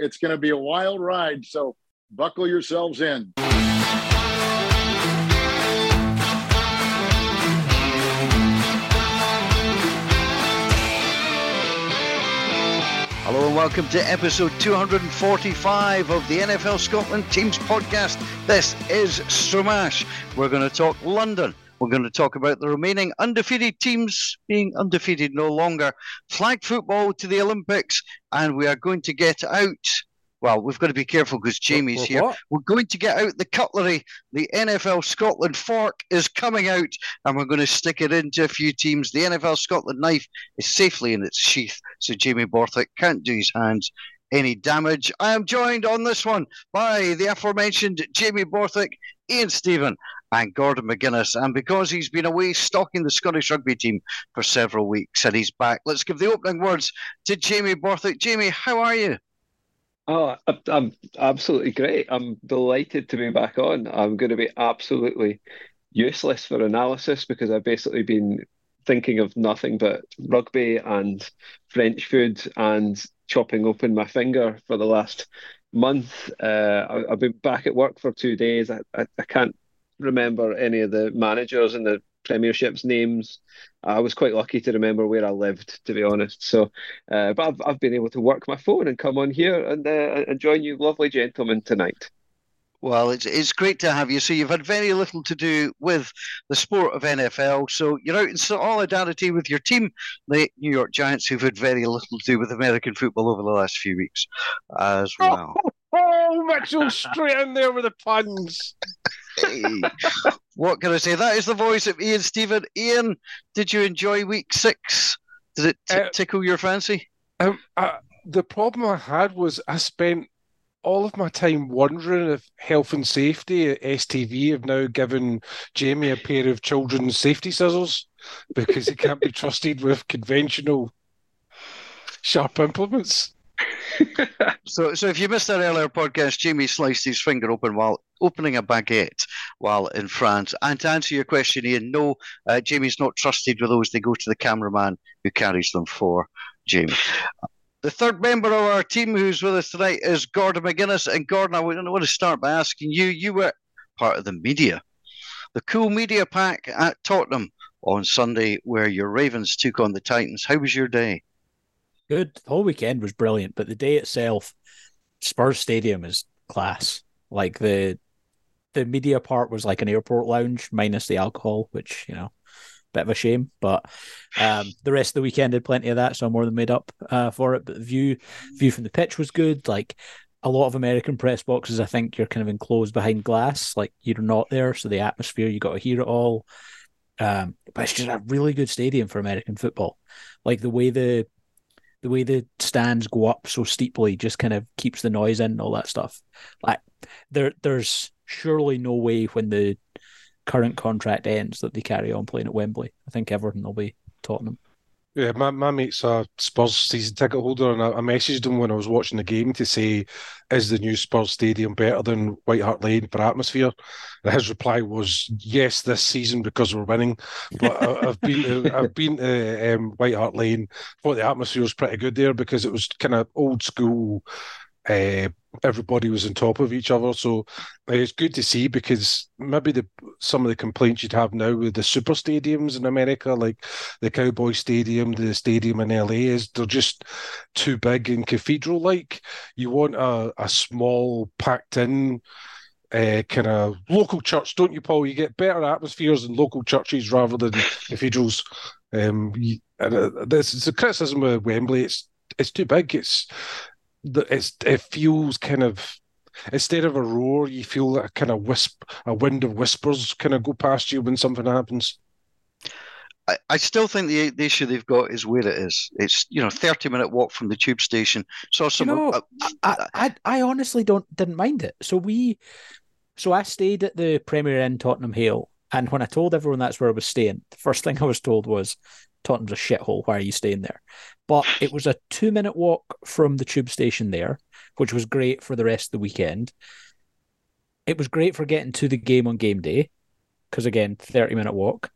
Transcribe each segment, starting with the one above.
It's going to be a wild ride. So buckle yourselves in. Hello and welcome to episode 245 of the NFL Scotland Teams podcast. This is Stramash. We're going to talk London. We're going to talk about the remaining undefeated teams being undefeated no longer, flag football to the Olympics, and we are going to get out well, we've got to be careful because Jamie's What- here. what? We're going to get out the cutlery. The NFL Scotland fork is coming out, and we're going to stick it into a few teams. The NFL Scotland knife is safely in its sheath, so Jamie Borthwick can't do his hands any damage. I am joined on this one by the aforementioned Jamie Borthwick, Ian Stephen, and Gordon McGuinness. And because he's been away stalking the Scottish rugby team for several weeks and he's back, let's give the opening words to Jamie Borthwick. Jamie, how are you? Oh, I'm absolutely great. I'm delighted to be back on. I'm going to be absolutely useless for analysis because I've basically been thinking of nothing but rugby and French food and chopping open my finger for the last month. Uh, I, I've been back at work for two days. I, I, I can't remember any of the managers and the Premiership's names. I was quite lucky to remember where I lived, to be honest. So, uh, but I've, I've been able to work my phone and come on here and uh, and join you, lovely gentlemen, tonight. Well, it's it's great to have you. So you've had very little to do with the sport of NFL. So you're out in solidarity with your team, the New York Giants, who've had very little to do with American football over the last few weeks, as well. Oh, Mitchell, straight in there with the puns. Hey, what can I say? That is the voice of Ian Stephen. Ian, did you enjoy Week Six? Did it t- Uh, tickle your fancy? Um, I, the problem I had was I spent all of my time wondering if health and safety at STV have now given Jamie a pair of children's safety scissors because he can't be trusted with conventional sharp implements. So, so if you missed that earlier podcast, Jamie sliced his finger open while opening a baguette while in France. And to answer your question, Ian, no, uh, Jamie's not trusted with those. They go to the cameraman who carries them for Jamie. The third member of our team who's with us tonight is Gordon McGuinness. And Gordon, I want to start by asking you, you were part of the media, the cool media pack at Tottenham on Sunday where your Ravens took on the Titans. How was your day? Good. The whole weekend was brilliant, but the day itself, Spurs Stadium is class. Like the the media part was like an airport lounge minus the alcohol, which you know, bit of a shame. But um, the rest of the weekend had plenty of that, so I'm more than made up uh, for it. But the view view from the pitch was good. Like a lot of American press boxes, I think you're kind of enclosed behind glass, like you're not there, so the atmosphere you got to hear it all. Um, but it's just a really good stadium for American football. Like the way the the way the stands go up so steeply just kind of keeps the noise in and all that stuff. Like there there's surely no way when the current contract ends that they carry on playing at Wembley. I think Everton will be Tottenham. Yeah, my, my mate's a Spurs season ticket holder, and I, I messaged him when I was watching the game to say, "Is the new Spurs stadium better than White Hart Lane for atmosphere?" And his reply was, "Yes, this season because we're winning." But I, I've been to, I've been to um, White Hart Lane. Thought the atmosphere was pretty good there because it was kind of old school. Uh, everybody was on top of each other, so it's good to see because maybe the some of the complaints you'd have now with the super stadiums in America, like the Cowboy Stadium, the stadium in LA, is they're just too big and cathedral like. You want a, a small, packed in uh, kind of local church, don't you, Paul? You get better atmospheres in local churches rather than cathedrals. Um, and uh, this is a criticism of Wembley. It's it's too big. It's it's it feels kind of instead of a roar, you feel a kind of wisp, a wind of whispers kind of go past you when something happens. I, I still think the the issue they've got is where it is. It's you know thirty minute walk from the tube station. So some. know, uh, I, I I honestly don't didn't mind it. So we so I stayed at the Premier Inn Tottenham Hale, and when I told everyone that's where I was staying, the first thing I was told was Tottenham's a shithole. Why are you staying there? But it was a two minute walk from the tube station there, which was great for the rest of the weekend. It was great for getting to the game on game day, because again, thirty minute walk.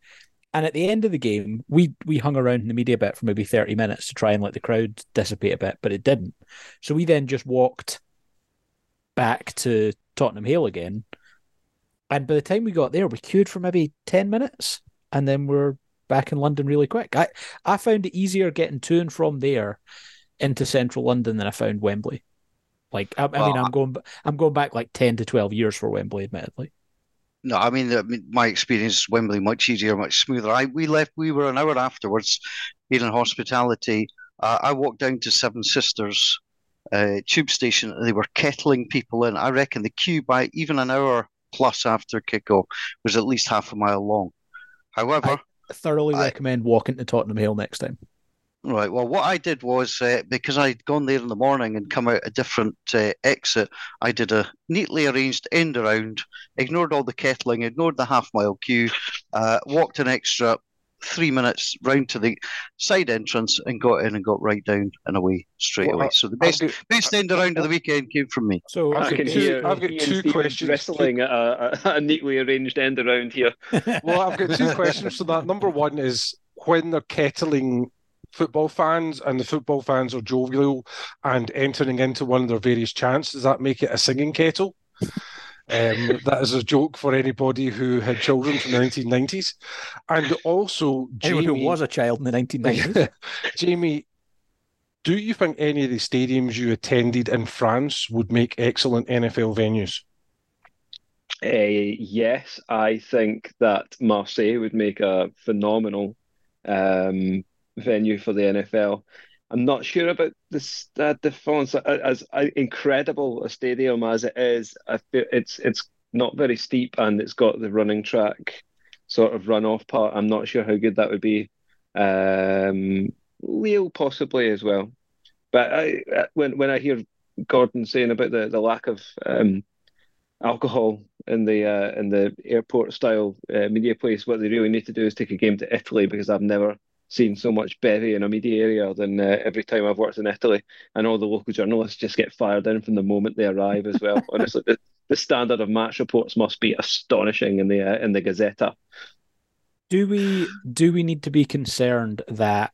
And at the end of the game, we we hung around in the media bit for maybe 30 minutes to try and let the crowd dissipate a bit, but it didn't. So we then just walked back to Tottenham Hale again. And by the time we got there, we queued for maybe 10 minutes and then we're back in London really quick. I, I found it easier getting to and from there into central London than I found Wembley. Like I, I Well, mean, I'm going I'm going back like 10 to 12 years for Wembley, admittedly. No, I mean, I mean, my experience is Wembley much easier, much smoother. I we left. We were an hour afterwards, being in hospitality. Uh, I walked down to Seven Sisters uh, tube station. and They were kettling people in. I reckon the queue by even an hour plus after kickoff was at least half a mile long. However, Thoroughly I- recommend walking to Tottenham Hale next time. Right. Well, what I did was uh, because I'd gone there in the morning and come out a different uh, exit, I did a neatly arranged end around, ignored all the kettling, ignored the half mile queue, uh, walked an extra three minutes round to the side entrance and got in and got right down and away straight Well, away. So the best got- best end around of the weekend came from me. So I've I got can two- hear I've got two questions. wrestling a, a, a neatly arranged end around here. Well, I've got two questions for that. Number one is when they're kettling football fans and the football fans are jovial and entering into one of their various chants, does that make it a singing kettle? Um, that is a joke for anybody who had children from the 1990s. And also, anyone Jamie, who was a child in the 1990s. Jamie, do you think any of the stadiums you attended in France would make excellent NFL venues? Uh, yes, I think that Marseille would make a phenomenal um, venue for the NFL. I'm not sure about the Stade de France. As, as uh, incredible a stadium as it is, I feel it's it's not very steep and it's got the running track sort of runoff part. I'm not sure how good that would be. Um, Lille possibly as well, but I, uh, when when I hear Gordon saying about the, the lack of um, alcohol in the uh, in the airport style uh, media place, what they really need to do is take a game to Italy because I've never seen so much bevy in a media area than uh, every time I've worked in Italy, and all the local journalists just get fired in from the moment they arrive as well. Honestly, the, the standard of match reports must be astonishing in the uh, in the Gazzetta. do we do we need to be concerned that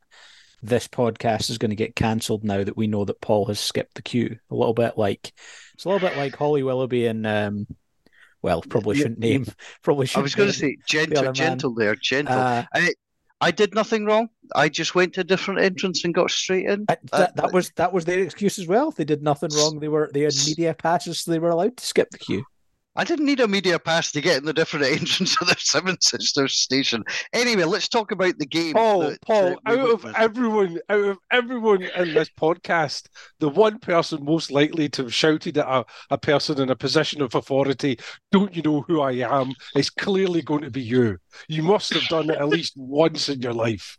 this podcast is going to get cancelled now that we know that Paul has skipped the queue? A little bit like it's a little bit like Holly Willoughby and um, well, probably shouldn't name. Probably shouldn't. was going to say gentle, other man. gentle there, gentle. Uh, I did nothing wrong. I just went to a different entrance and got straight in. I- Uh, that, that was that was their excuse as well. They did nothing wrong. They were they had media passes, so they were allowed to skip the queue. I didn't need a media pass to get in the different entrance of the Seven Sisters station. Anyway, let's talk about the game. Paul, that- Paul, that we out of witnessed. everyone, out of everyone in this podcast, the one person most likely to have shouted at a, a person in a position of authority, "Don't you know who I am?" is clearly going to be you. You must have done it at least once in your life.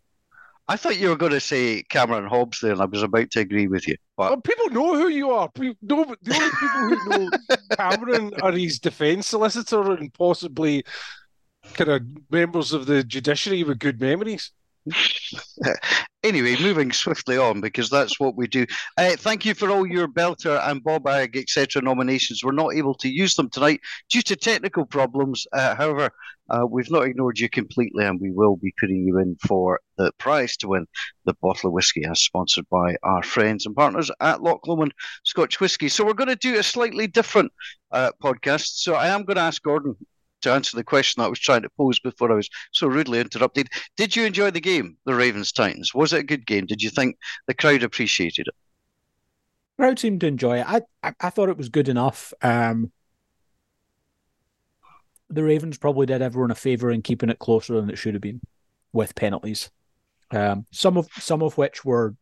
I thought you were going to say Cameron Hobbs there, and I was about to agree with you. But Well, people know who you are. Pe- No, the only people who know Cameron are his defence solicitor and possibly kind of members of the judiciary with good memories. anyway, moving swiftly on because that's what we do. Uh, thank you for all your Belter and Bob Ag, etc. nominations. We're not able to use them tonight due to technical problems. Uh, however, uh, we've not ignored you completely, and we will be putting you in for the prize to win the bottle of whiskey, as sponsored by our friends and partners at Loch Lomond Scotch Whisky. So we're going to do a slightly different uh, podcast. So I am going to ask Gordon to answer the question I was trying to pose before I was so rudely interrupted. Did you enjoy the game, the Ravens Titans? Was it a good game? Did you think the crowd appreciated it? Crowd seemed to enjoy it. I, I I thought it was good enough. Um, the Ravens probably did everyone a favor in keeping it closer than it should have been, with penalties. Um, some of some of which were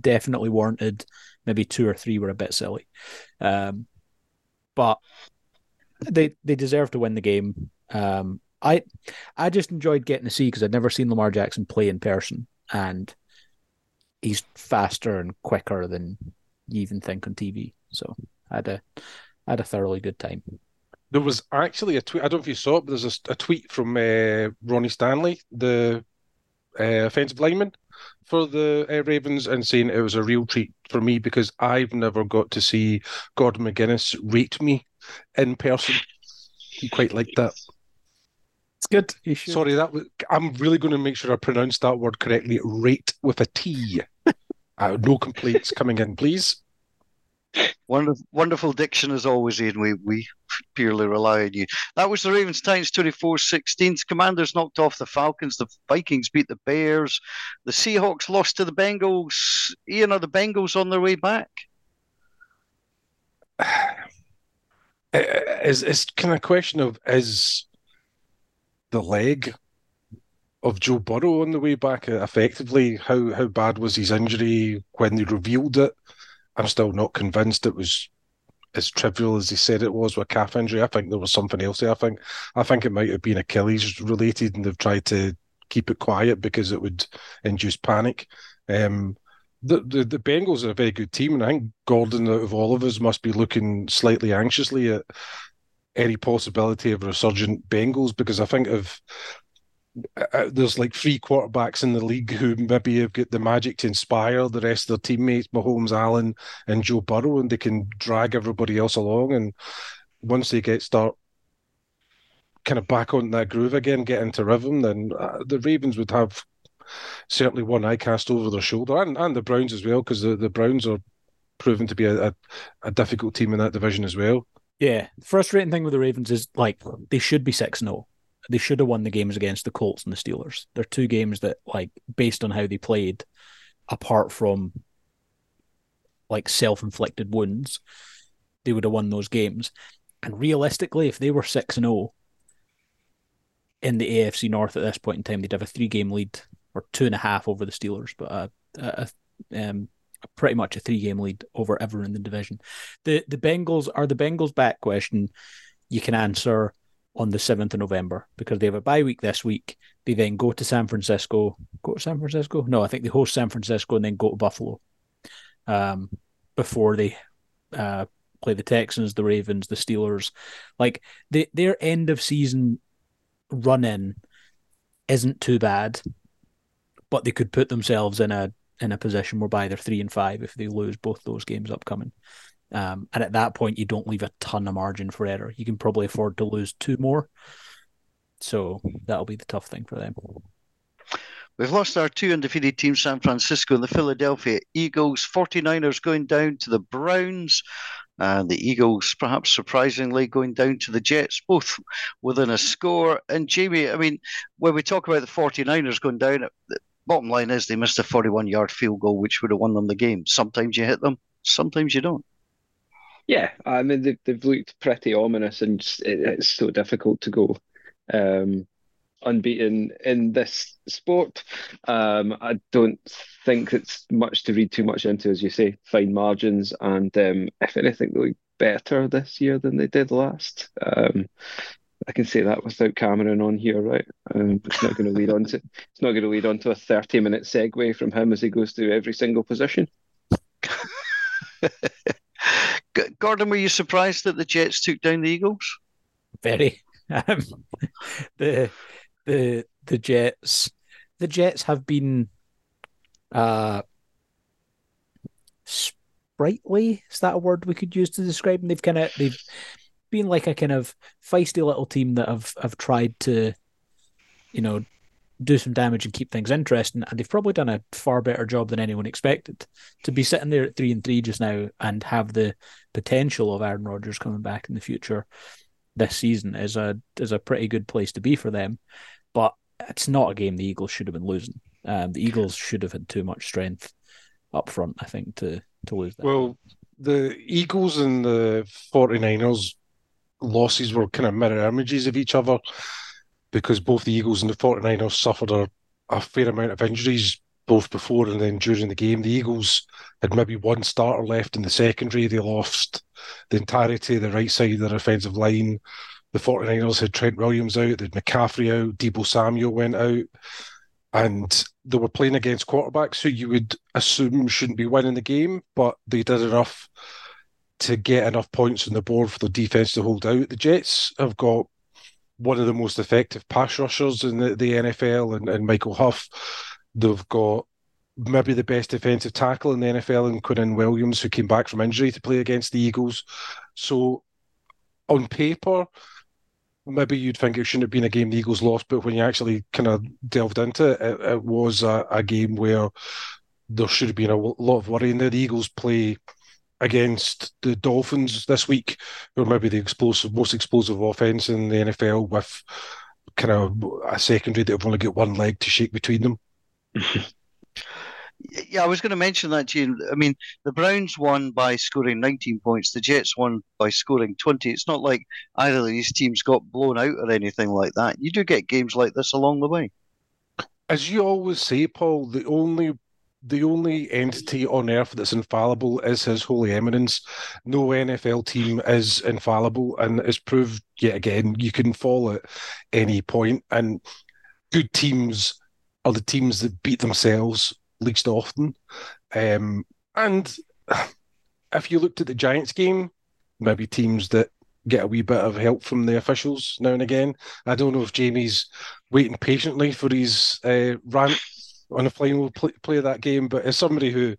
definitely warranted. Maybe two or three were a bit silly, um, but they they deserve to win the game. Um, I I just enjoyed getting to see because I'd never seen Lamar Jackson play in person, and he's faster and quicker than you even think on TV. So I had a I had a thoroughly good time. There was actually a tweet. I don't know if you saw it, but there's a, a tweet from uh, Ronnie Stanley, the uh, offensive lineman for the uh, Ravens, and saying it was a real treat for me because I've never got to see Gordon McGuinness rate me in person. He quite liked that. It's good. You. Sorry, that was, I'm really going to make sure I pronounce that word correctly. Rate with a T. Uh, no complaints coming in, please. Wonderful, wonderful diction as always, Ian. We we purely rely on you. That was the Ravens Titans 24 16. Commanders knocked off the Falcons. The Vikings beat the Bears. The Seahawks lost to the Bengals. Ian, are the Bengals on their way back? Is it's kind of question of is the leg of Joe Burrow on the way back effectively? How how bad was his injury when they revealed it? I'm still not convinced it was as trivial as he said it was with calf injury. I think there was something else there. I think I think it might have been Achilles related, and they've tried to keep it quiet because it would induce panic. Um, the, the the Bengals are a very good team, and I think Gordon, out of all of us, must be looking slightly anxiously at any possibility of resurgent Bengals because I think of uh, uh, there's like three quarterbacks in the league who maybe have got the magic to inspire the rest of their teammates, Mahomes, Allen, and Joe Burrow, and they can drag everybody else along. And once they get start kind of back on that groove again, get into rhythm, then uh, the Ravens would have certainly one eye cast over their shoulder, and, and the Browns as well, because the, the Browns are proven to be a, a, a difficult team in that division as well. Yeah, the frustrating thing with the Ravens is like they should be six 0 they should have won the games against the Colts and the Steelers. They're two games that, like, based on how they played, apart from like self inflicted wounds, they would have won those games. And realistically, if they were 6 0 in the AFC North at this point in time, they'd have a three game lead or two and a half over the Steelers, but a, a, um, pretty much a three game lead over everyone in the division. The the Bengals are the Bengals back question you can answer on the 7th of November because they have a bye week this week. They then go to San Francisco. Go to San Francisco? No, I think they host San Francisco and then go to Buffalo um, before they uh, play the Texans, the Ravens, the Steelers. Like their end of season run in isn't too bad, but they could put themselves in a in a position whereby they're three and five if they lose both those games upcoming. Um, and at that point, you don't leave a ton of margin for error. You can probably afford to lose two more. So that'll be the tough thing for them. We've lost our two undefeated teams, San Francisco and the Philadelphia Eagles. 49ers going down to the Browns. And the Eagles, perhaps surprisingly, going down to the Jets, both within a score. And Jamie, I mean, when we talk about the 49ers going down, bottom line is they missed a 41 yard field goal, which would have won them the game. Sometimes you hit them, sometimes you don't. Yeah, I mean they've they've looked pretty ominous, and it, it's so difficult to go um, unbeaten in this sport. Um, I don't think it's much to read too much into, as you say. Fine margins, and um, if anything, they look better this year than they did last. Um, I can say that without Cameron on here, right? Um, it's not going to lead on to it's not going to lead on to a thirty minute segue from him as he goes through every single position. Gordon, were you surprised that the Jets took down the Eagles? Very. Um, the the the Jets the Jets have been uh sprightly. Is that a word we could use to describe them? They've kind of they've been like a kind of feisty little team that have have tried to, you know, do some damage and keep things interesting. And they've probably done a far better job than anyone expected. To be sitting there at three and three just now and have the potential of Aaron Rodgers coming back in the future this season is a is a pretty good place to be for them. But it's not a game the Eagles should have been losing. Um, the Eagles should have had too much strength up front, I think, to to lose that. Well, the Eagles and the 49ers losses were kind of mirror images of each other because both the Eagles and the 49ers suffered a, a fair amount of injuries both before and then during the game. The Eagles had maybe one starter left in the secondary. They lost the entirety of the right side of their offensive line. The 49ers had Trent Williams out, they had McCaffrey out, Deebo Samuel went out. And they were playing against quarterbacks who you would assume shouldn't be winning the game, but they did enough to get enough points on the board for the defense to hold out. The Jets have got one of the most effective pass rushers in the, the NFL and, and Michael Huff. They've got maybe the best defensive tackle in the NFL and Quinnen Williams, who came back from injury to play against the Eagles. So, on paper, maybe you'd think it shouldn't have been a game the Eagles lost, but when you actually kind of delved into it, it, it was a, a, game where there should have been a lot of worry. And the Eagles play against the Dolphins this week, or maybe the explosive, most explosive offense in the NFL with kind of a secondary that have only got one leg to shake between them. Yeah, I was going to mention that, Gene. I mean, the Browns won by scoring 19 points. The Jets won by scoring 20. It's not like either of these teams got blown out or anything like that. You do get games like this along the way. As you always say, Paul, the only the only entity on earth that's infallible is His Holy Eminence. No NFL team is infallible, and it's proved yet again you can fall at any point. And good teams are the teams that beat themselves least often. Um, and if you looked at the Giants game, maybe teams that get a wee bit of help from the officials now and again. I don't know if Jamie's waiting patiently for his uh, rant on the final play, play that game, but as somebody who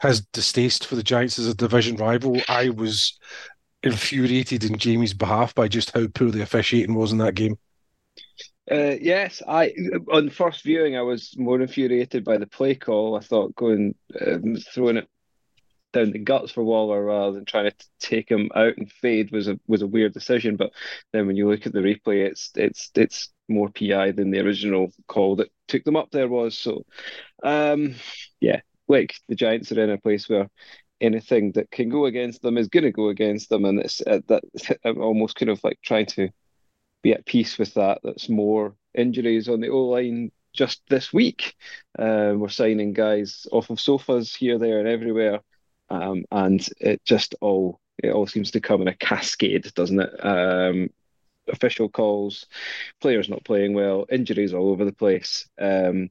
has distaste for the Giants as a division rival, I was infuriated in Jamie's behalf by just how poor the officiating was in that game. Uh, yes, I on first viewing I was more infuriated by the play call. I thought going um, throwing it down the guts for Waller rather than trying to take him out and fade was a was a weird decision. But then when you look at the replay, it's it's it's more PI than the original call that took them up there was. So, um, yeah, like the Giants are in a place where anything that can go against them is going to go against them, and it's uh, that I'm almost kind of like trying to be at peace with that. That's more injuries on the O line just this week. Uh, we're signing guys off of sofas here, there, and everywhere, um, and it just all it all seems to come in a cascade, doesn't it? Um, official calls, players not playing well, injuries all over the place. Um,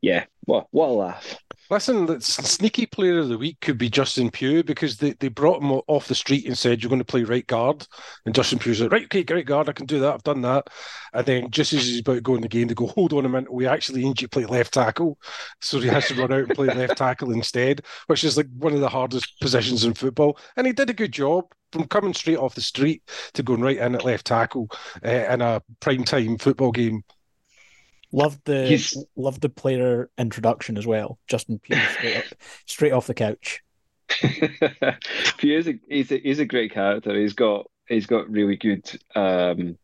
yeah, what what a laugh. Listen, the sneaky player of the week could be Justin Pugh because they, they brought him off the street and said, You're going to play right guard. And Justin Pugh said, Right, okay, right guard, I can do that. I've done that. And then just as he's about to go in the game, they go, Hold on a minute, we actually need you to play left tackle. So he has to run out and play left tackle instead, which is like one of the hardest positions in football. And he did a good job from coming straight off the street to going right in at left tackle uh, in a prime time football game Loved the He's... loved the player introduction as well. Justin Pugh straight, up, straight off the couch. Pugh is a he's, a he's a great character. He's got he's got really good um,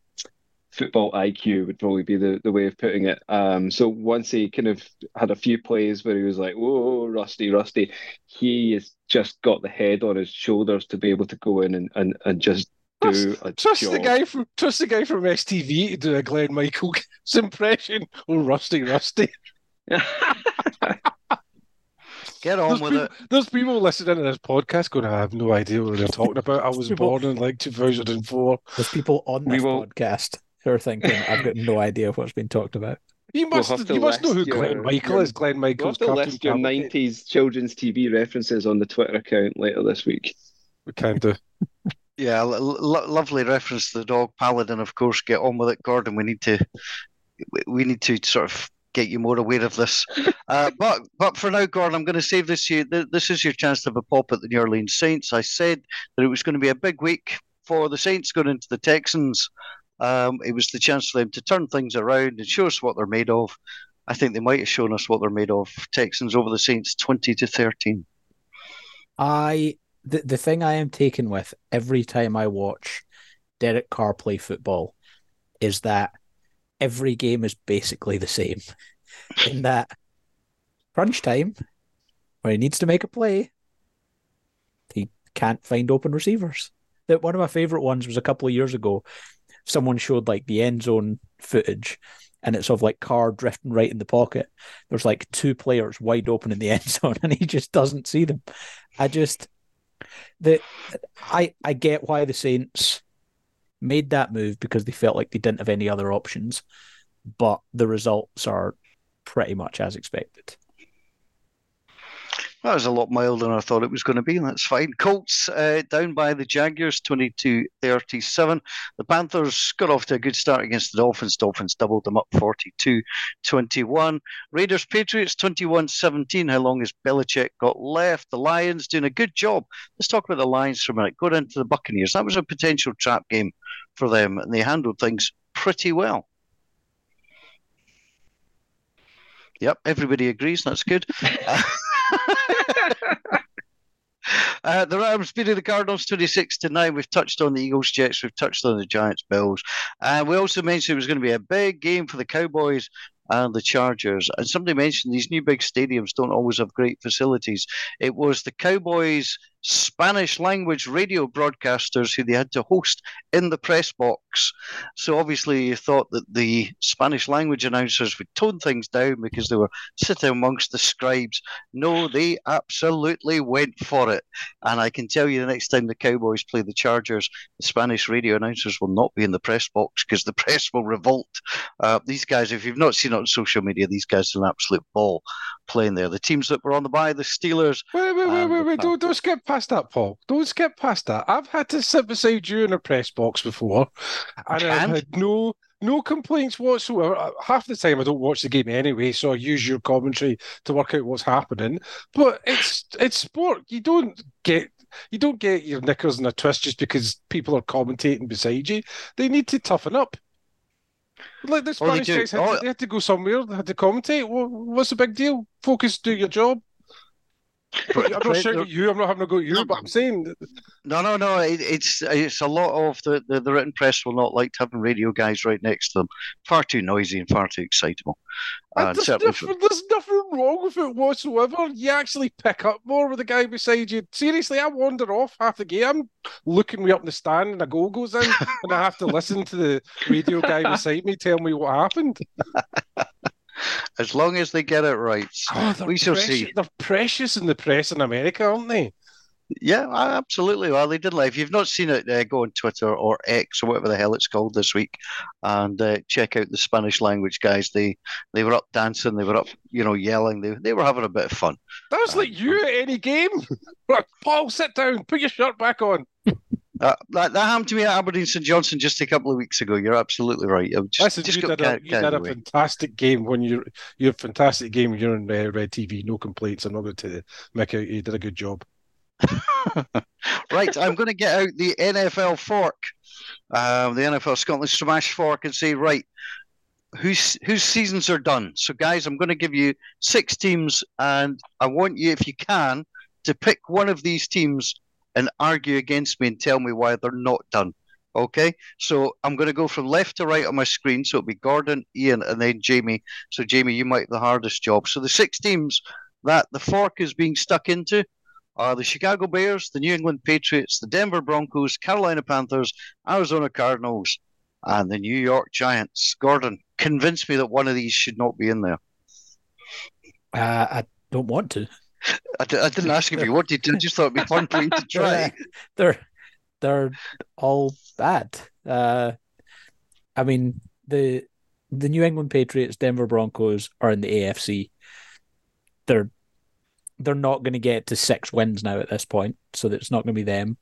football IQ would probably be the, the way of putting it. Um, so once he kind of had a few plays where he was like, "Whoa, rusty, rusty," he has just got the head on his shoulders to be able to go in and and, and just do trust, trust the guy from trust the guy from STV to do a Glen Michaels impression. Oh, Rusty, Rusty. Get on there's with people, it. There's people listening to this podcast going, I have no idea what they're talking about. I was people, born in like 2004. There's people on this will... podcast who are thinking, I've got no idea what's been talked about. You must, we'll you must know who your, Glen Michael your, is. Glen Michael's we'll have to list your 90s children's TV references on the Twitter account later this week. We can do. Yeah, lovely reference to the dog Paladin. Of course, get on with it, Gordon. We need to, we need to sort of get you more aware of this. Uh, but but for now, Gordon, I'm going to save this you. This is your chance to have a pop at the New Orleans Saints. I said that it was going to be a big week for the Saints going into the Texans. Um, it was the chance for them to turn things around and show us what they're made of. I think they might have shown us what they're made of. Texans over the Saints, twenty to thirteen. I the the thing I am taken with every time I watch Derek Carr play football is that every game is basically the same. In that crunch time, when he needs to make a play, he can't find open receivers. That one of my favorite ones was a couple of years ago. Someone showed like the end zone footage, and it's of like Carr drifting right in the pocket. There's like two players wide open in the end zone, and he just doesn't see them. I just the I I get why the Saints made that move because they felt like they didn't have any other options, but the results are pretty much as expected. That was a lot milder than I thought it was going to be. That's fine. Colts uh, down by the Jaguars, 22 37. The Panthers got off to a good start against the Dolphins. Dolphins doubled them up 42 21. Raiders Patriots 21 17. How long has Belichick got left? The Lions doing a good job. Let's talk about the Lions for a minute. Going into the Buccaneers. That was a potential trap game for them, and they handled things pretty well. Yep, everybody agrees. That's good. Uh, the Rams beating the Cardinals 26 to 9. We've touched on the Eagles, Jets. We've touched on the Giants, Bills. And we also mentioned it was going to be a big game for the Cowboys and the Chargers. And somebody mentioned these new big stadiums don't always have great facilities. It was the Cowboys Spanish language radio broadcasters who they had to host in the press box. So obviously, you thought that the Spanish language announcers would tone things down because they were sitting amongst the scribes. No, they absolutely went for it. And I can tell you the next time the Cowboys play the Chargers, the Spanish radio announcers will not be in the press box because the press will revolt. Uh, these guys, if you've not seen it on social media, these guys are an absolute ball playing there. The teams that were on the bye, the Steelers. Wait, wait, wait, wait, wait. Don't, don't skip past that, Paul. Don't skip past that. I've had to sit beside you in a press box before, and I've had no no complaints whatsoever. Uh, half the time I don't watch the game anyway, so I use your commentary to work out what's happening. But it's it's sport. You don't get you don't get your knickers in a twist just because people are commentating beside you. They need to toughen up. Like the oh, Spanish guys had, oh. to, they had to go somewhere, they had to commentate. what's the big deal? Focus, do your job. I'm not shouting you. I'm not having a go at you, but I'm saying. No, no, no. It, it's it's a lot of the, the, the, written press will not like having radio guys right next to them. Far too noisy and far too excitable. And there's, nothing, there's nothing wrong with it whatsoever. You actually pick up more with the guy beside you. Seriously, I wander off half the game. I'm looking way up in the stand, and a goal goes in, and I have to listen to the radio guy beside me tell me what happened. As long as they get it right. Oh, we shall see. They're precious in the press in America, aren't they? Yeah, absolutely. Well, they did. If you've not seen it, uh, go on Twitter or X or whatever the hell it's called this week, and uh, check out the Spanish language guys. They they were up dancing, they were up, you know, yelling. They they were having a bit of fun. That was uh, like you at any game. Paul, sit down, put your shirt back on. Uh, that, that happened to me at Aberdeen St Johnstone just a couple of weeks ago. You're absolutely right. Just, Listen, just you did, a, you did a fantastic game when you're you're a fantastic game when you're on uh, Red TV. No complaints. I'm not going to make out you did a good job. right, I'm going to get out the NFL fork, um, the NFL Scotland smash fork, and say, right, whose whose seasons are done. So, guys, I'm going to give you six teams, and I want you, if you can, to pick one of these teams and argue against me and tell me why they're not done. Okay, so I'm going to go from left to right on my screen. So it'll be Gordon, Ian, and then Jamie. So, Jamie, you might have the hardest job. So, the six teams that the fork is being stuck into are the Chicago Bears, the New England Patriots, the Denver Broncos, Carolina Panthers, Arizona Cardinals, and the New York Giants. Gordon, convince me that one of these should not be in there. Uh, I don't want to. I d- I didn't ask if you wanted to. I just thought it'd be fun for you to try. they're they're all bad. Uh, I mean the the New England Patriots, Denver Broncos are in the AFC. They're they're not going to get to six wins now at this point, so it's not going to be them.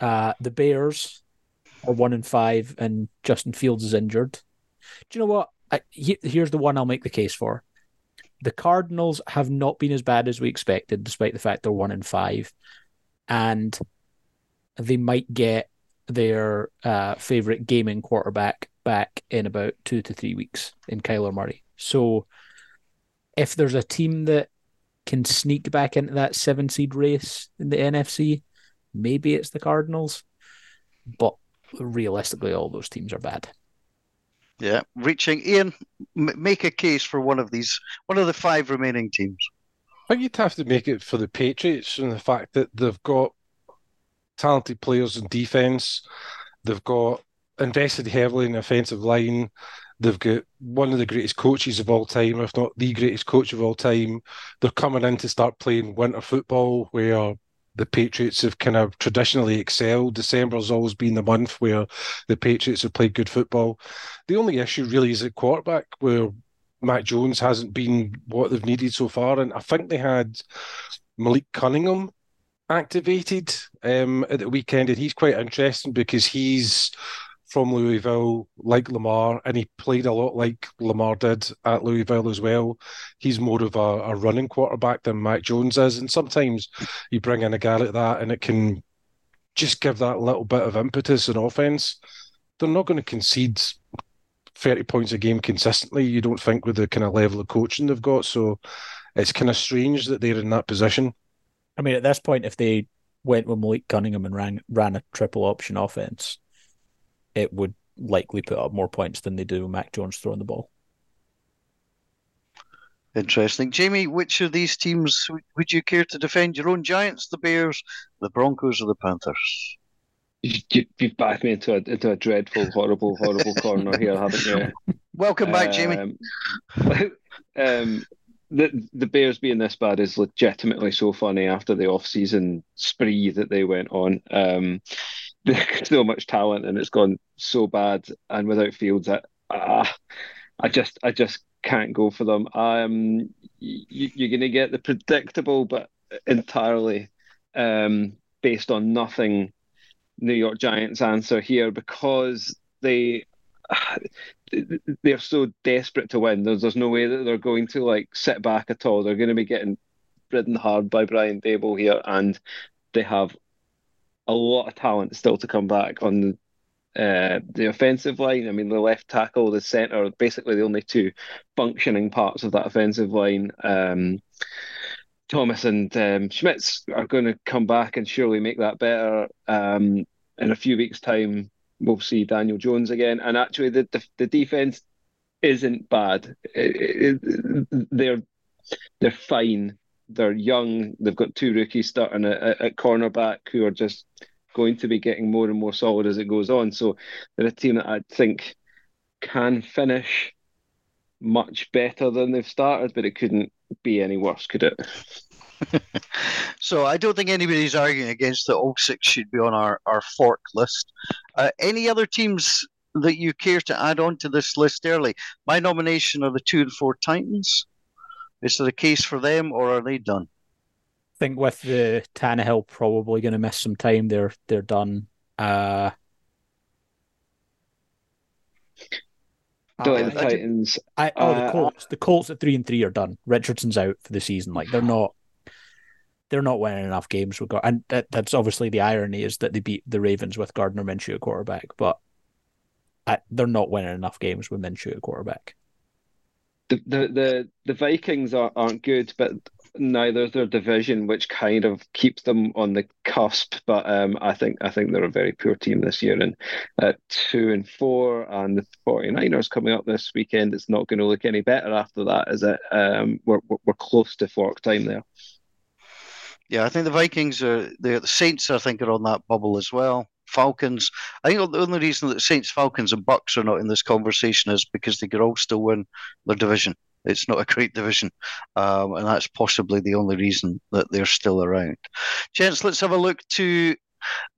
Uh, the Bears are one and five, and Justin Fields is injured. Do you know what? I, he, here's the one I'll make the case for the Cardinals have not been as bad as we expected, despite the fact they're one in five, and they might get their uh, favorite gaming quarterback back in about two to three weeks in Kyler Murray. So, if there's a team that can sneak back into that seven seed race in the NFC, maybe it's the Cardinals, but realistically, all those teams are bad. Yeah, reaching Ian, m- make a case for one of these, one of the five remaining teams. I think you'd have to make it for the Patriots and the fact that they've got talented players in defense, they've got invested heavily in the offensive line, they've got one of the greatest coaches of all time, if not the greatest coach of all time. They're coming in to start playing winter football where the Patriots have kind of traditionally excelled. December's always been the month where the Patriots have played good football. The only issue really is at quarterback, where Mac Jones hasn't been what they've needed so far. And I think they had Malik Cunningham activated um, at the weekend, and he's quite interesting because he's from Louisville, like Lamar, and he played a lot like Lamar did at Louisville as well. He's more of a, a running quarterback than Mac Jones is, and sometimes you bring in a guy like that, and it can just give that little bit of impetus in offense. They're not going to concede 30 points a game consistently, you don't think, with the kind of level of coaching they've got. So it's kind of strange that they're in that position. I mean, at this point, if they went with Malik Cunningham and ran ran a triple option offense, it would likely put up more points than they do with Mac Jones throwing the ball. Interesting. Jamie, which of these teams would you care to defend? Your own Giants, the Bears, the Broncos, or the Panthers? You, have backed me into a, into a dreadful, horrible, horrible corner here, haven't you? Welcome back, um, Jamie. um, the the Bears being this bad is legitimately so funny after the off season spree that they went on. Um, there's so much talent and it's gone so bad. And without Fields, I, uh, I just I just can't go for them. Um, you, you're going to get the predictable, but entirely um, based on nothing. New York Giants answer here because they they're so desperate to win. There's there's no way that they're going to like sit back at all. They're going to be getting ridden hard by Brian Daboll here, and they have a lot of talent still to come back on the uh, the offensive line. I mean, the left tackle, the center, basically the only two functioning parts of that offensive line. Um, Thomas and um, Schmitz are going to come back and surely make that better. Um, in a few weeks' time, we'll see Daniel Jones again. And actually, the the, the defense isn't bad. It, it, they're they're fine they're young. They've got two rookies starting at, at cornerback who are just going to be getting more and more solid as it goes on. So they're a team that I think can finish much better than they've started, but it couldn't be any worse, could it? so I don't think anybody's arguing against that all six should be on our, our fork list. Uh, any other teams that you care to add on to this list early? My nomination are the two and four Titans. Is there a case for them, or are they done? I think with the Tannehill probably going to miss some time. They're they're done. Uh, do like the Titans. I, oh, the uh, Colts. The Colts at three and three are done. Richardson's out for the season. Like they're not. They're not winning enough games. With, and that, that's obviously the irony is that they beat the Ravens with Gardner Minshew at quarterback, but I, they're not winning enough games with Minshew at quarterback the the the, Vikings are, aren't good, but neither is their division, which kind of keeps them on the cusp. But um, I think I think they're a very poor team this year, and at two and four, and the 49ers coming up this weekend, it's not going to look any better after that, is it? Um, we're we're close to fork time there. Yeah, I think the Vikings are the Saints. I think are on that bubble as well. Falcons. I think the only reason that Saints, Falcons, and Bucks are not in this conversation is because they could all still win their division. It's not a great division, um, and that's possibly the only reason that they're still around. Gents, let's have a look to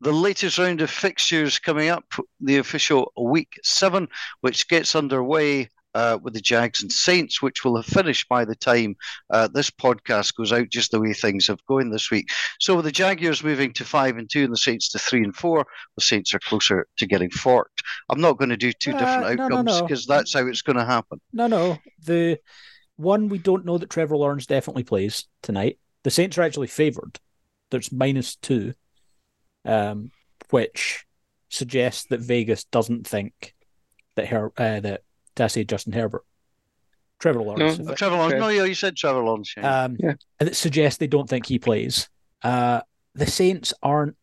the latest round of fixtures coming up, the official week seven, which gets underway uh, with the Jags and Saints, which will have finished by the time uh, this podcast goes out, just the way things have going this week. So with the Jaguars moving to five and two, and the Saints to three and four, the Saints are closer to getting forked. I'm not going to do two uh, different outcomes because no, no. that's how it's going to happen. No, no. The one we don't know that Trevor Lawrence definitely plays tonight. The Saints are actually favoured. There's minus two, um, which suggests that Vegas doesn't think that her uh, that to say Justin Herbert. Trevor Lawrence. No, Trevor Lawrence. No, yeah, you said Trevor Lawrence. Yeah. Um, yeah. And it suggests they don't think he plays. Uh, the Saints aren't.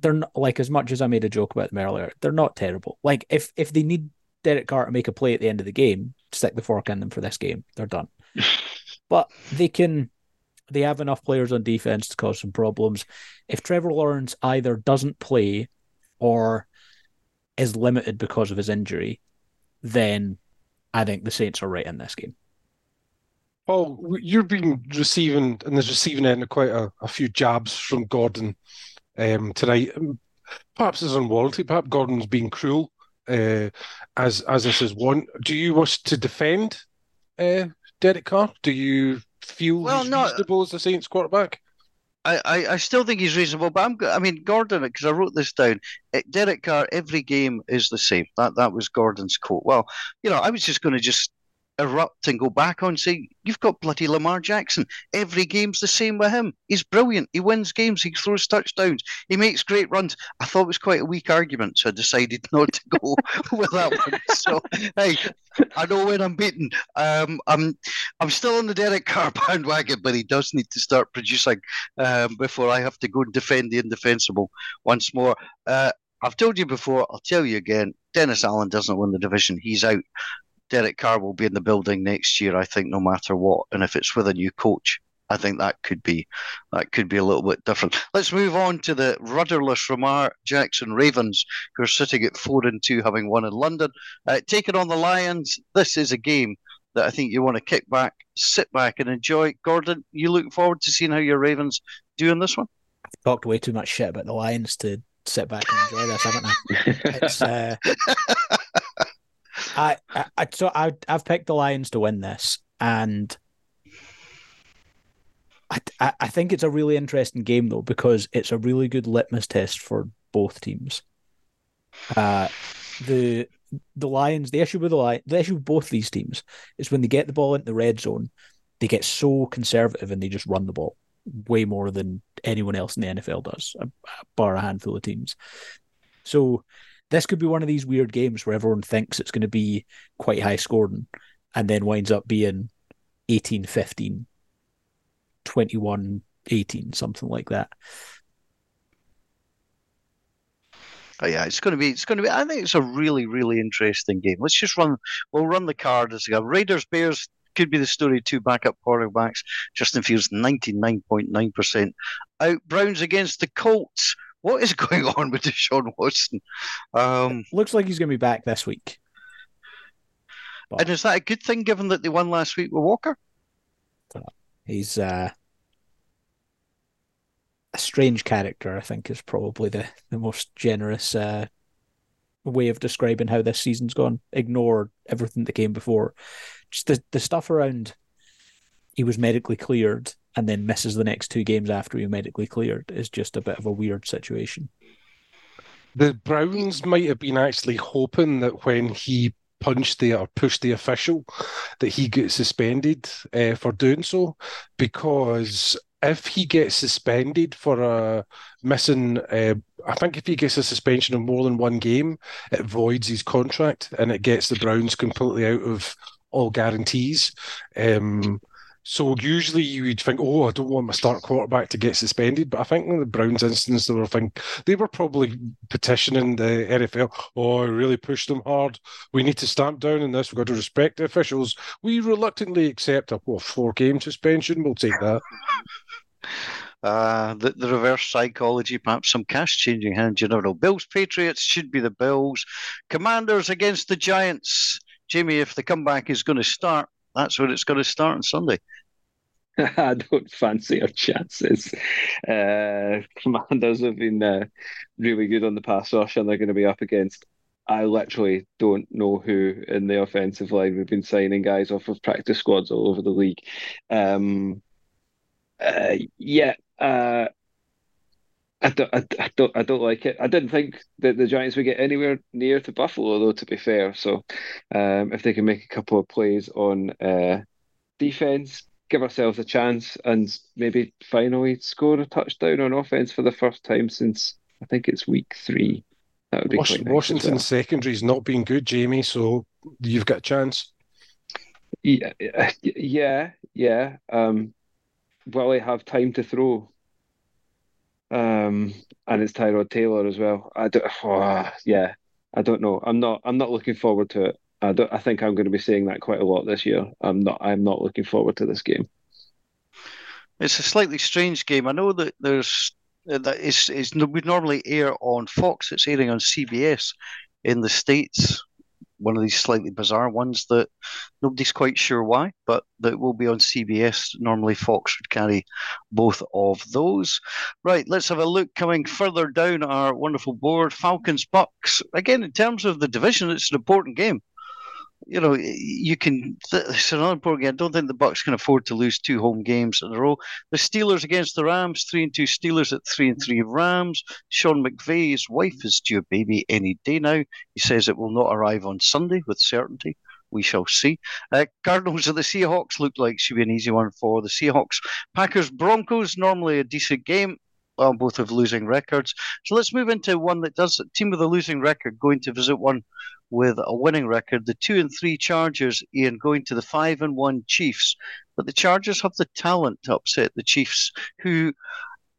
They're not like as much as I made a joke about them earlier. They're not terrible. Like if if they need Derek Carr to make a play at the end of the game, stick the fork in them for this game. They're done. but they can. They have enough players on defense to cause some problems. If Trevor Lawrence either doesn't play or is limited because of his injury, then I think the Saints are right in this game. Oh, you've been receiving, and there's receiving end quite a, a few jabs from Gordon um, tonight. Um, perhaps as unwarranted. Perhaps Gordon's being cruel, uh, as as this is one. Do you wish to defend uh, Derek Carr? Do you feel Well, he's no- reasonable as the Saints quarterback? I, I, still think he's reasonable, but I'm. I mean, Gordon, because I wrote this down. Derek Carr, every game is the same. That that was Gordon's quote. Well, you know, I was just going to just erupt and go back on saying you've got bloody Lamar Jackson. Every game's the same with him. He's brilliant. He wins games. He throws touchdowns. He makes great runs. I thought it was quite a weak argument, so I decided not to go with that one. So hey, I know when I'm beaten. Um, I'm I'm still on the Derek Carr bandwagon, but he does need to start producing um, before I have to go and defend the indefensible once more. Uh, I've told you before, I'll tell you again. Dennis Allen doesn't win the division. He's out. Derek Carr will be in the building next year, I think, no matter what. And if it's with a new coach, I think that could be that could be a little bit different. Let's move on to the rudderless Lamar Jackson Ravens, who are sitting at four and two, having won in London, uh, taking on the Lions. This is a game that I think you want to kick back, sit back, and enjoy. Gordon, you look forward to seeing how your Ravens do in this one? I've talked way too much shit about the Lions to sit back and enjoy this, haven't I? It's uh, I, I, so I, I've picked the Lions to win this, and I, I, think it's a really interesting game though because it's a really good litmus test for both teams. Uh, the the Lions, the issue with the Lions, the issue with both these teams is when they get the ball into the red zone, they get so conservative and they just run the ball way more than anyone else in the NFL does, bar a handful of teams. So this could be one of these weird games where everyone thinks it's going to be quite high scoring and then winds up being 18 15, 21 18, something like that. Oh, yeah, it's going to be. It's going to be. I think it's a really, really interesting game. Let's just run. We'll run the card as we go. Raiders Bears could be the story. Two backup quarterbacks. Justin Fields ninety nine point nine percent out. Browns against the Colts. What is going on with Deshaun Watson? Um, Looks like he's going to be back this week. and is that a good thing given that they won last week with Walker? He's uh, a strange character, I think, is probably the, the most generous uh, way of describing how this season's gone. Ignore everything that came before. Just the, the stuff around he was medically cleared and then misses the next two games after he medically cleared is just a bit of a weird situation. The Browns might have been actually hoping that when he punched the or pushed the official, that he gets suspended uh, for doing so, because if he gets suspended for a missing, uh, I think if he gets a suspension of more than one game, it voids his contract and it gets the Browns completely out of all guarantees. Um, so usually you would think, oh, I don't want my start quarterback to get suspended. But I think in the Browns instance, they were think they were probably petitioning the NFL. Oh, really pushed them hard. We need to stamp down on this. We've got to respect the officials. We reluctantly accept a four game suspension. We'll take that. Uh, the, the reverse psychology, perhaps some cash changing hands, you never know. Bills Patriots should be the Bills. Commanders against the Giants. Jamie, if the comeback is going to start, that's when it's going to start on Sunday. I don't fancy our chances. Uh, commanders have been uh, really good on the pass rush, and they're going to be up against. I literally don't know who in the offensive line. We've been signing guys off of practice squads all over the league. Um, uh, yeah, uh, I don't, I, I don't, I don't like it. I didn't think that the Giants would get anywhere near to Buffalo, though. To be fair, so um, if they can make a couple of plays on uh, defense, give ourselves a chance, and maybe finally score a touchdown on offense for the first time since I think it's week three. That would be Was- nice Washington well. secondary's not been good, Jamie. So you've got a chance. Yeah, yeah, yeah. Um, will he have time to throw? Um, and it's Tyrod Taylor as well. I don't. oh, yeah, I don't know. I'm not. I'm not looking forward to it. I. I think I'm going to be saying that quite a lot this year. I'm not. I'm not looking forward to this game. It's a slightly strange game. I know that there's that it's, it's we normally air on Fox. It's airing on CBS in the states. One of these slightly bizarre ones that nobody's quite sure why, but that will be on CBS. Normally, Fox would carry both of those. Right, let's have a look coming further down our wonderful board. Falcons Bucks. Again, in terms of the division, it's an important game. You know, you can. It's another important game. I don't think the Bucks can afford to lose two home games in a row. The Steelers against the Rams, three and two Steelers at three and three Rams. Sean McVay's wife is due a baby any day now. He says it will not arrive on Sunday with certainty. We shall see. Uh, Cardinals and the Seahawks look like should be an easy one for the Seahawks. Packers Broncos normally a decent game. Well, both have losing records. So let's move into one that does team with a losing record going to visit one with a winning record. The two and three Chargers, Ian, going to the five and one Chiefs. But the Chargers have the talent to upset the Chiefs, who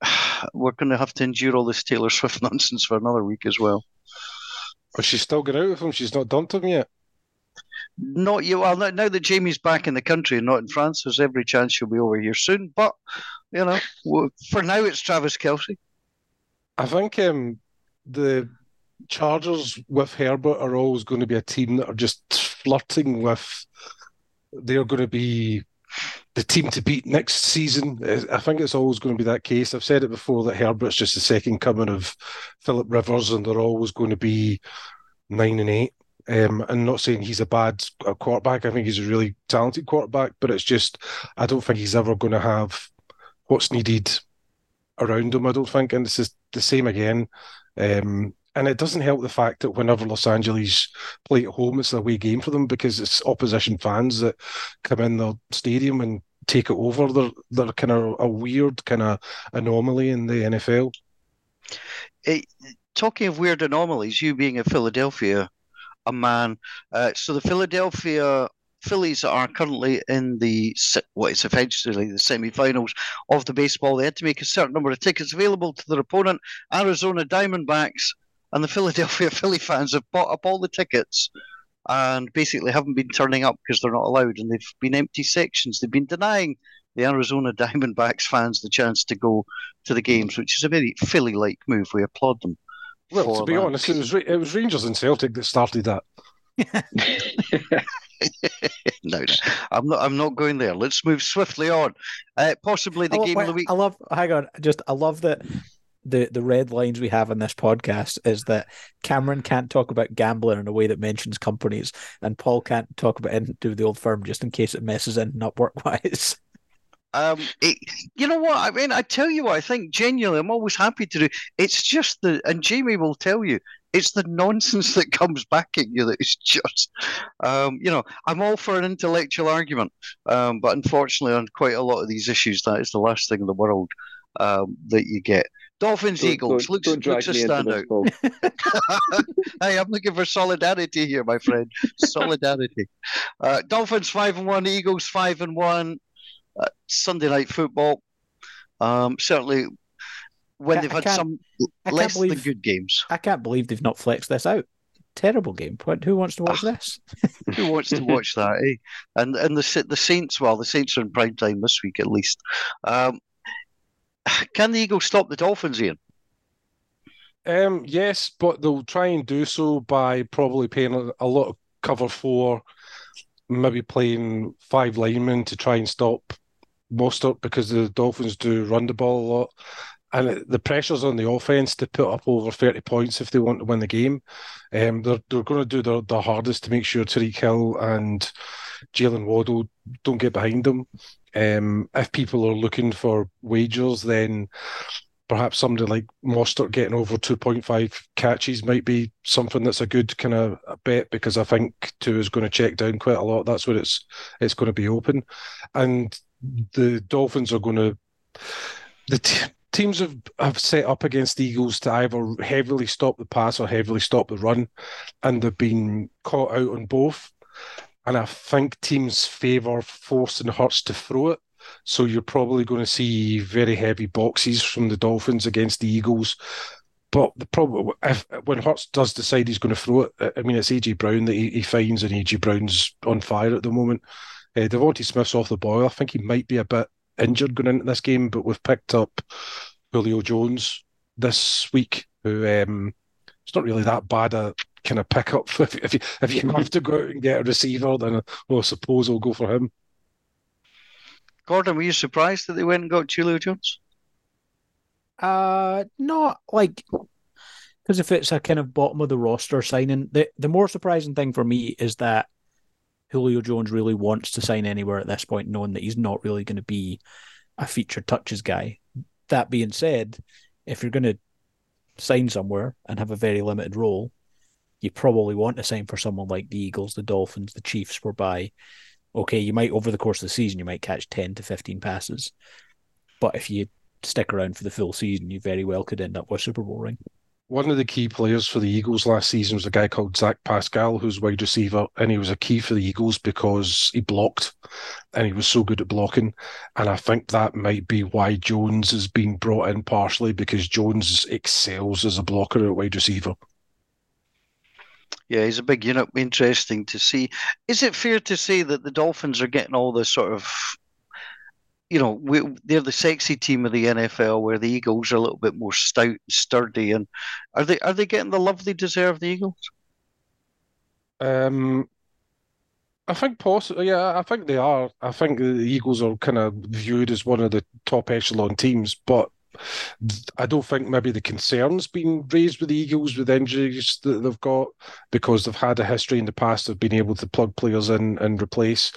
we're going to have to endure all this Taylor Swift nonsense for another week as well. But she's still got out with him. She's not dumped him yet. Not you. Well, now that Jamie's back in the country and not in France, there's every chance she'll be over here soon. But you know, for now, it's Travis Kelce. I think um, the Chargers with Herbert are always going to be a team that are just flirting with. They're going to be the team to beat next season. I think it's always going to be that case. I've said it before that Herbert's just the second coming of Philip Rivers, and they're always going to be nine and eight. Um, and not saying he's a bad quarterback. I think he's a really talented quarterback, but it's just I don't think he's ever going to have what's needed around him. I don't think, and this is the same again. Um, and it doesn't help the fact that whenever Los Angeles play at home, it's a away game for them because it's opposition fans that come in the stadium and take it over. They're they're kind of a weird kind of anomaly in the NFL. It, talking of weird anomalies, you being a Philadelphia a man, uh, so the Philadelphia Phillies are currently in the what is eventually the semi-finals of the baseball. They had to make a certain number of tickets available to their opponent, Arizona Diamondbacks, and the Philadelphia Philly fans have bought up all the tickets and basically haven't been turning up because they're not allowed, and they've been empty sections. They've been denying the Arizona Diamondbacks fans the chance to go to the games, which is a very Philly-like move. We applaud them. Well, to be that. honest, it was it was Rangers and Celtic that started that. no, no, I'm not. I'm not going there. Let's move swiftly on. Uh, possibly the oh, game wait, of the week. I love. Hang on, just I love that the the red lines we have in this podcast is that Cameron can't talk about gambling in a way that mentions companies, and Paul can't talk about anything to do with the old firm just in case it messes in up work wise. Um, it, you know what? I mean, I tell you what, I think genuinely, I'm always happy to do. It's just the, and Jamie will tell you, it's the nonsense that comes back at you that is just, um, you know, I'm all for an intellectual argument, um, but unfortunately, on quite a lot of these issues, that is the last thing in the world um, that you get. Dolphins Don't- Eagles don't- looks, don't looks a standout. hey, I'm looking for solidarity here, my friend. solidarity. Uh, Dolphins five and one, Eagles five and one. Uh, Sunday night football. Um, certainly, when I- they've I had some I can't less than good games. I can't believe they've not flexed this out. Terrible game. What, who wants to watch this? Who wants to watch that? Eh? And and the the Saints. Well, the Saints are in prime time this week at least. Um, can the Eagles stop the Dolphins, Ian? Um, yes, but they'll try and do so by probably paying a, a lot of cover for, maybe playing five linemen to try and stop Mostert because the Dolphins do run the ball a lot. And the pressure's on the offense to put up over 30 points if they want to win the game. Um, they're, they're going to do their, their hardest to make sure Tyreek Hill and Jaylen Waddle don't get behind them. Um, if people are looking for wagers, then perhaps somebody like Mostert getting over 2.5 catches might be something that's a good kind of bet because I think Tua is going to check down quite a lot. That's where it's it's going to be open, and the Dolphins are going to the t- teams have have set up against the Eagles to either heavily stop the pass or heavily stop the run, and they've been caught out on both. And I think teams favour forcing Hurts to throw it. So you're probably going to see very heavy boxes from the Dolphins against the Eagles. But the problem, if when Hurts does decide he's going to throw it, I mean, it's AJ Brown that he, he finds, and AJ Brown's on fire at the moment. Uh, DeVonta Smith's off the boil. I think he might be a bit injured going into this game, but we've picked up Julio Jones this week, who um, it's not really that bad a kind of pickup. If, if you if you have to go out and get a receiver, then well, I suppose I'll go for him. Gordon, were you surprised that they went and got Julio Jones? Uh, not like because if it's a kind of bottom of the roster signing, the the more surprising thing for me is that Julio Jones really wants to sign anywhere at this point, knowing that he's not really going to be a featured touches guy. That being said, if you're going to sign somewhere and have a very limited role, you probably want to sign for someone like the Eagles, the Dolphins, the Chiefs, whereby, okay, you might over the course of the season you might catch ten to fifteen passes, but if you stick around for the full season, you very well could end up with a Super Bowl ring. One of the key players for the Eagles last season was a guy called Zach Pascal, who's wide receiver, and he was a key for the Eagles because he blocked and he was so good at blocking. And I think that might be why Jones has been brought in partially because Jones excels as a blocker at wide receiver. Yeah, he's a big unit. Interesting to see. Is it fair to say that the Dolphins are getting all the sort of you know, we, they're the sexy team of the NFL, where the Eagles are a little bit more stout and sturdy. And are they are they getting the love they deserve? The Eagles. Um, I think possibly. Yeah, I think they are. I think the Eagles are kind of viewed as one of the top echelon teams, but I don't think maybe the concerns being raised with the Eagles with injuries that they've got because they've had a history in the past of being able to plug players in and replace.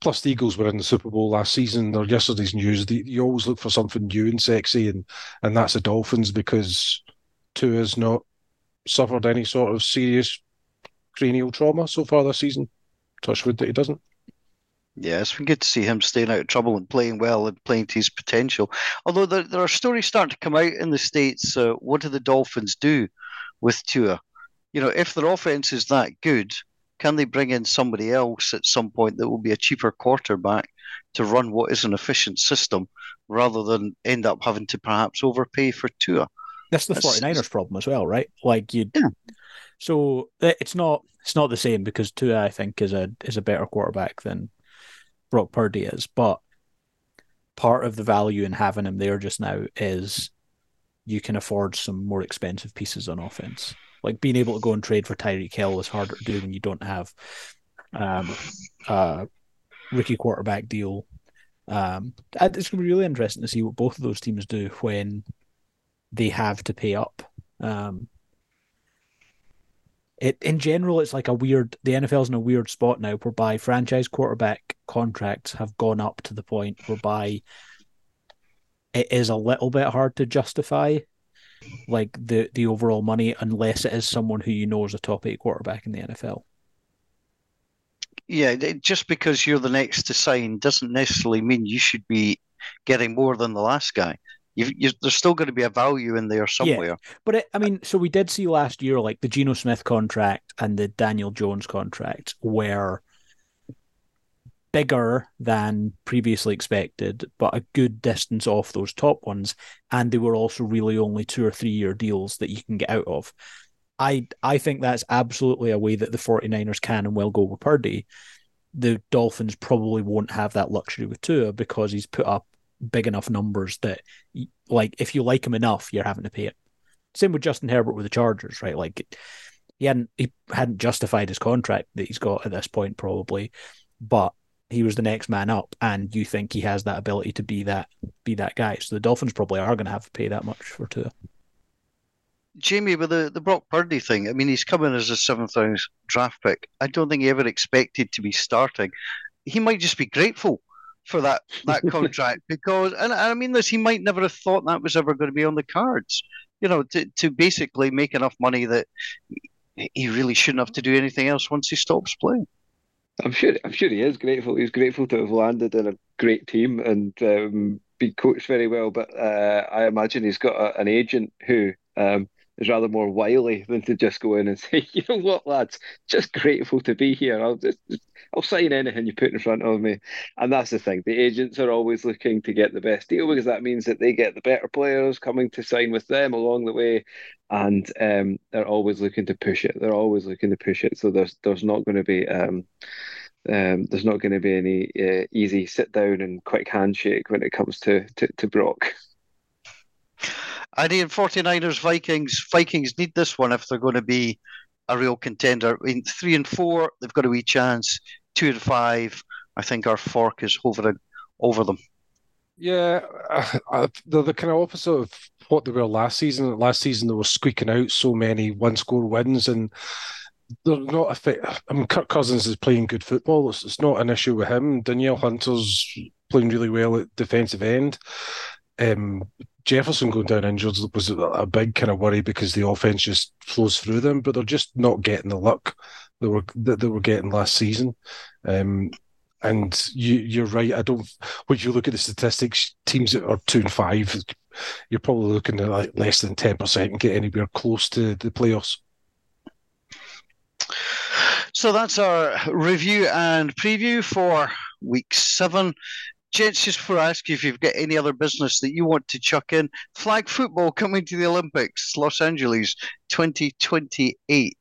Plus, the Eagles were in the Super Bowl last season or yesterday's news. You always look for something new and sexy, and and that's the Dolphins because Tua has not suffered any sort of serious cranial trauma so far this season. Touch wood that he doesn't. Yeah, it's been good to see him staying out of trouble and playing well and playing to his potential. Although there, there are stories starting to come out in the States. Uh, what do the Dolphins do with Tua? You know, if their offense is that good, can they bring in somebody else at some point that will be a cheaper quarterback to run what is an efficient system rather than end up having to perhaps overpay for Tua? That's the That's, 49ers problem as well, right? Like you yeah. So it's not it's not the same because Tua I think is a is a better quarterback than Brock Purdy is, but part of the value in having him there just now is you can afford some more expensive pieces on offense. Like being able to go and trade for Tyreek Hill is harder to do when you don't have um, a rookie quarterback deal. Um, it's going to be really interesting to see what both of those teams do when they have to pay up. Um, it in general, it's like a weird. The NFL's in a weird spot now, whereby franchise quarterback contracts have gone up to the point whereby it is a little bit hard to justify like the the overall money unless it is someone who you know is a top eight quarterback in the NFL. Yeah, just because you're the next to sign doesn't necessarily mean you should be getting more than the last guy. You, you, there's still going to be a value in there somewhere. Yeah, but it, I mean, so we did see last year, like the Geno Smith contract and the Daniel Jones contract, were bigger than previously expected, but a good distance off those top ones. And they were also really only two or three year deals that you can get out of. I I think that's absolutely a way that the 49ers can and will go with Purdy. The Dolphins probably won't have that luxury with Tua because he's put up big enough numbers that, like, if you like him enough, you're having to pay it. Same with Justin Herbert with the Chargers, right? Like, he hadn't he hadn't justified his contract that he's got at this point, probably, but he was the next man up, and you think he has that ability to be that be that guy. So the Dolphins probably are going to have to pay that much for Tua. Jamie, with the, the Brock Purdy thing, I mean, he's coming as a seventh round draft pick. I don't think he ever expected to be starting. He might just be grateful for that that contract because, and, and I mean this, he might never have thought that was ever going to be on the cards. You know, to to basically make enough money that he really shouldn't have to do anything else once he stops playing. I'm sure. I'm sure he is grateful. He's grateful to have landed in a great team and um, be coached very well. But uh, I imagine he's got a, an agent who um, is rather more wily than to just go in and say, "You know what, lads? Just grateful to be here. I'll just, I'll sign anything you put in front of me." And that's the thing. The agents are always looking to get the best deal because that means that they get the better players coming to sign with them along the way, and um, they're always looking to push it. They're always looking to push it. So there's there's not going to be um, um, there's not going to be any uh, easy sit down and quick handshake when it comes to to, to Brock. I need 49ers Vikings. Vikings need this one if they're going to be a real contender. In three and four, they've got a wee chance. Two and five, I think our fork is hovering over them. Yeah, uh, they're the kind of opposite of what they were last season. Last season, they were squeaking out so many one score wins, and they're not effect. I mean, Kirk Cousins is playing good football. It's, it's not an issue with him. Danielle Hunter's playing really well at defensive end. Um, Jefferson going down injured was a big kind of worry because the offense just flows through them, but they're just not getting the luck they were that they were getting last season. Um, and you, you're right. I don't. When you look at the statistics, teams that are two and five, you're probably looking at like less than ten percent and get anywhere close to the playoffs. So that's our review and preview for week seven. Gents, just before I ask you if you've got any other business that you want to chuck in, flag football coming to the Olympics, Los Angeles 2028.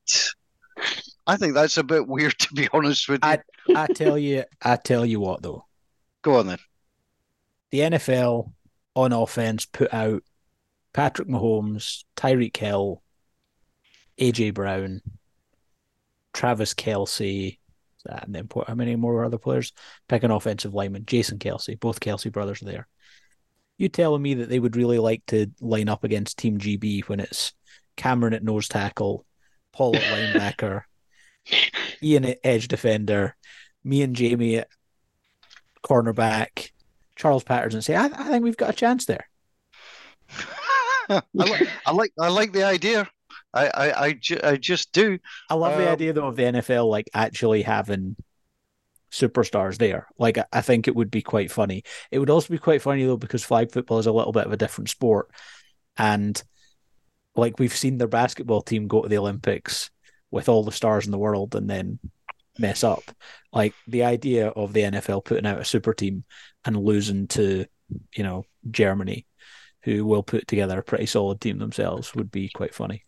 I think that's a bit weird, to be honest with you. I, I tell you, I tell you what though. Go on then. The NFL on offense put out Patrick Mahomes, Tyreek Hill, AJ Brown, Travis Kelce, and then put how many more other players? Pick an offensive lineman, Jason Kelce. Both Kelce brothers are there. You telling me that they would really like to line up against Team GB when it's Cameron at nose tackle, Paul at linebacker, Ian at edge defender, me and Jamie at cornerback, Charles Patterson say, I, I think we've got a chance there. I, like, I like I like the idea. I I, I, ju- I just do. I love the Um, idea though of the NFL like actually having superstars there. Like I- I think it would be quite funny. It would also be quite funny though because flag football is a little bit of a different sport, and like we've seen their basketball team go to the Olympics with all the stars in the world and then mess up. Like the idea of the NFL putting out a super team and losing to, you know, Germany, who will put together a pretty solid team themselves, would be quite funny.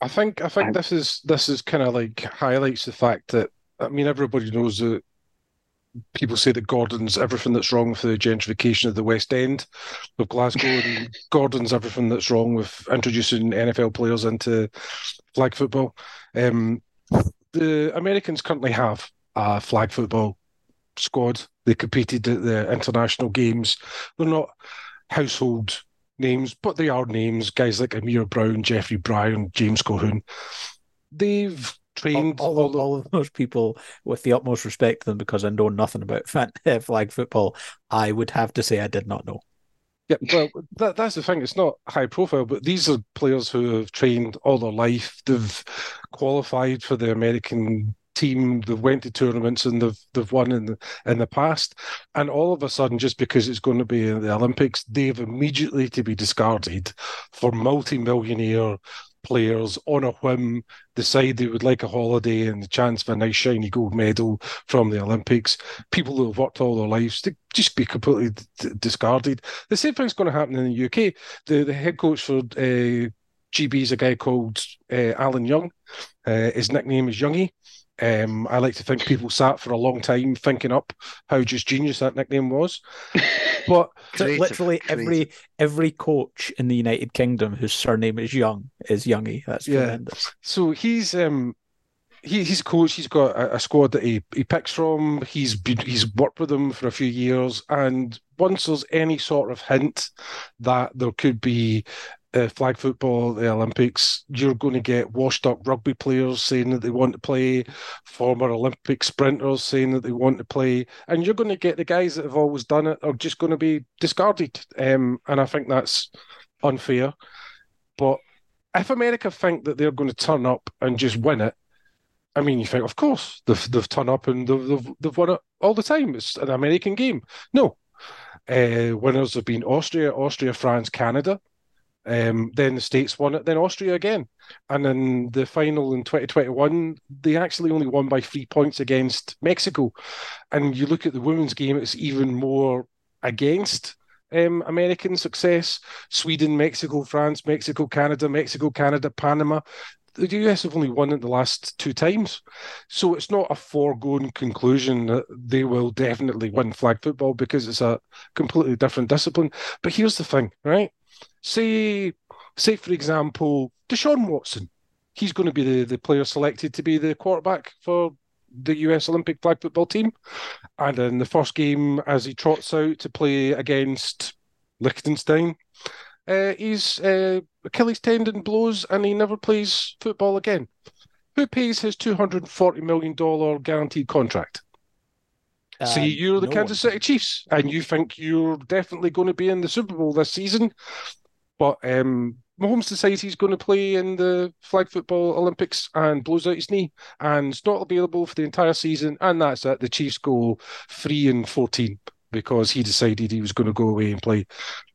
I think I think this is this is kind of like highlights the fact that I mean everybody knows that people say that Gordon's everything that's wrong with the gentrification of the West End of Glasgow, and Gordon's everything that's wrong with introducing NFL players into flag football. Um, the Americans currently have a flag football squad. They competed at the international games. They're not household names, but they are names. Guys like Amir Brown, Jeffrey Brown, James Cohoon. They've trained all, all, all of those people with the utmost respect to them because I know nothing about uh, flag football. I would have to say I did not know. Yeah, well, that, that's the thing. It's not high profile, but these are players who have trained all their life. They've qualified for the American team. They've went to tournaments and they've they've won in the in the past. And all of a sudden, just because it's going to be in the Olympics, they've immediately to be discarded for multi-millionaire players on a whim decide they would like a holiday and the chance of a nice shiny gold medal from the Olympics. People who have worked all their lives to just be completely d- discarded. The same thing's going to happen in the UK. The the head coach for uh, GB is a guy called uh, Alan Young. Uh, his nickname is Youngie. Um, I like to think people sat for a long time thinking up how just genius that nickname was. But Creative, literally every every coach in the United Kingdom whose surname is Young is Youngie. That's Yeah. tremendous. So he's um he, he's coach. He's got a, a squad that he, he picks from. He's been, he's worked with them for a few years, and once there's any sort of hint that there could be uh, flag football the Olympics, you're going to get washed up rugby players saying that they want to play, former Olympic sprinters saying that they want to play, and you're going to get the guys that have always done it are just going to be discarded. Um, and I think that's unfair. But if America think that they're going to turn up and just win it, I mean, you think, of course, they've they've turned up and they've they've, they've won it all the time. It's an American game. No, uh, winners have been Austria, Austria, France, Canada. Um, then the States won it, then Austria again. And in the final in 2021, they actually only won by three points against Mexico. And you look at the women's game, it's even more against um, American success. Sweden, Mexico, France, Mexico, Canada, Mexico, Canada, Panama. The US have only won it the last two times. So it's not a foregone conclusion that they will definitely win flag football because it's a completely different discipline. But here's the thing, right? Say, say for example, Deshaun Watson. He's going to be the, the player selected to be the quarterback for the US Olympic flag football team. And in the first game, as he trots out to play against Liechtenstein, uh, his uh, Achilles tendon blows and he never plays football again. who pays his two hundred and forty million dollar guaranteed contract? Uh, See, you're the no Kansas. City Chiefs, and you think you're definitely going to be in the Super Bowl this season, but um, Mahomes decides he's going to play in the flag football Olympics and blows out his knee, and it's not available for the entire season, and that's it. The Chiefs go three and fourteen because he decided he was going to go away and play.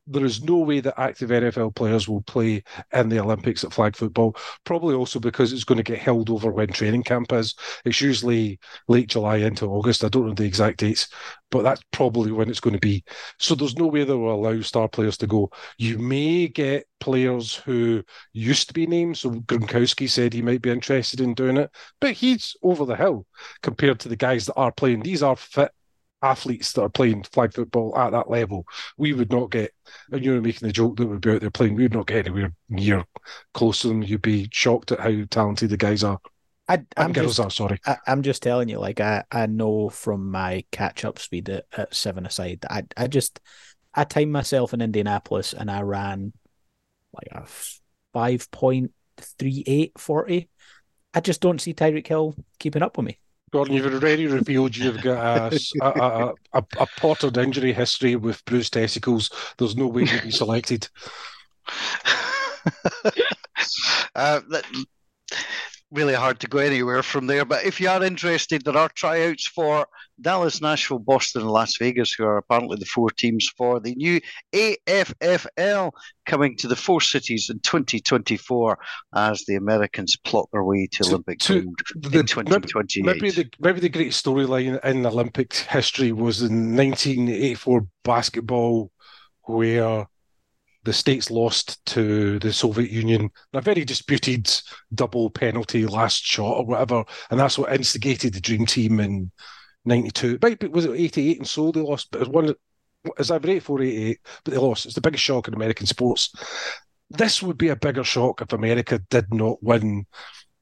There is no way that active NFL players will play in the Olympics at flag football. Probably also because it's going to get held over when training camp is. It's usually late July into August. I don't know the exact dates, but that's probably when it's going to be. So there's no way they will allow star players to go. You may get players who used to be named. So Gronkowski said he might be interested in doing it, but he's over the hill compared to the guys that are playing. These are fit athletes that are playing flag football at that level. We would not get, and you're making the joke that we'd be out there playing, we would not get anywhere near close to them. You'd be shocked at how talented the guys are. I, I'm And girls just, are, sorry. I, I'm just telling you, like I, I know from my catch up speed at, at seven aside, I, I just, I timed myself in Indianapolis and I ran like a five point three eight forty. I just don't see Tyreek Hill keeping up with me. Gordon, you've already revealed you've got a, a, a, a, a pottered injury history with bruised testicles. There's no way you'll be selected. uh, that, really hard to go anywhere from there. But if you are interested, there are tryouts for Dallas, Nashville, Boston, and Las Vegas, who are apparently the four teams for the new AFFL coming to the four cities in 2024 as the Americans plot their way to, To- Olympic to gold the- in 2028. Maybe the maybe the great storyline in Olympic history was in 1984 basketball, where the states lost to the Soviet Union a very disputed double penalty last shot or whatever, and that's what instigated the Dream Team in '92. Maybe was it '88 and so they lost, but it was one. It's either 84 88, but they lost. It's the biggest shock in American sports. This would be a bigger shock if America did not win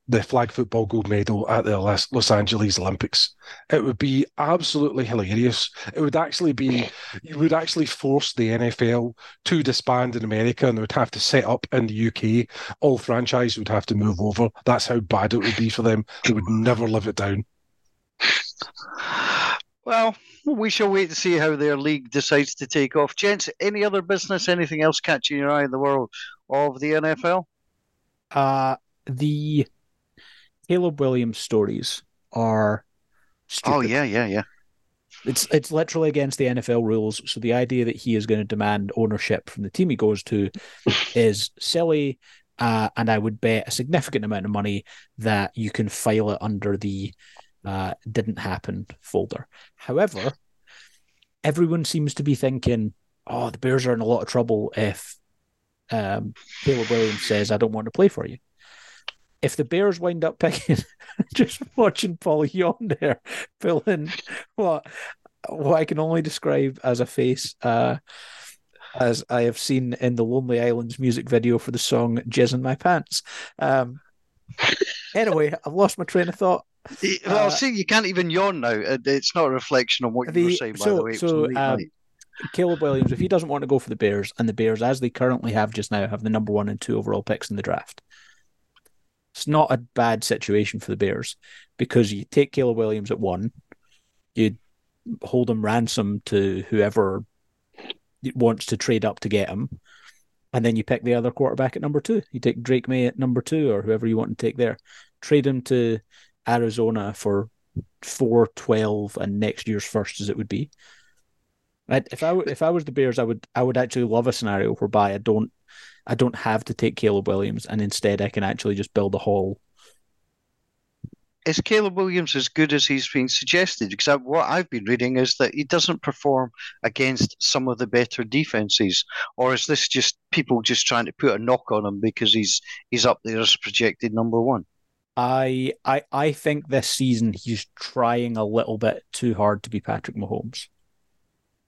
the flag football gold medal at the Los Los Angeles Olympics. It would be absolutely hilarious. It would actually be, you would actually force the NFL to disband in America and they would have to set up in the UK. All franchises would have to move over. That's how bad it would be for them. They would never live it down. Well, we shall wait to see how their league decides to take off. Gents, any other business, anything else catching your eye in the world of the NFL? Uh the Caleb Williams stories are stupid. Oh, yeah, yeah, yeah. It's it's literally against the NFL rules. So the idea that he is going to demand ownership from the team he goes to is silly. Uh, and I would bet a significant amount of money that you can file it under the uh, didn't happen folder. However, everyone seems to be thinking, oh, the Bears are in a lot of trouble if um, Caleb Williams says, I don't want to play for you. If the Bears wind up picking, just watching Paul yawn there, fill in what what I can only describe as a face, uh, as I have seen in the Lonely Islands music video for the song "Jizz in My Pants." Um, anyway, I've lost my train of thought. Well, Uh, see, you can't even yawn now. It's not a reflection on what you were saying, by so- the way. So, um. Caleb Williams, if he doesn't want to go for the Bears, and the Bears, as they currently have just now, have the number one and two overall picks in the draft. It's not a bad situation for the Bears because you take Caleb Williams at one, you hold him ransom to whoever wants to trade up to get him, and then you pick the other quarterback at number two. You take Drake Maye at number two, or whoever you want to take there. Trade him to Arizona for four twelve and next year's first, as it would be. I, if I if I was the Bears, I would I would actually love a scenario whereby I don't I don't have to take Caleb Williams, and instead I can actually just build a haul. Is Caleb Williams as good as he's been suggested? Because I, what I've been reading is that he doesn't perform against some of the better defenses, or is this just people just trying to put a knock on him because he's he's up there as projected number one? I I I think this season he's trying a little bit too hard to be Patrick Mahomes,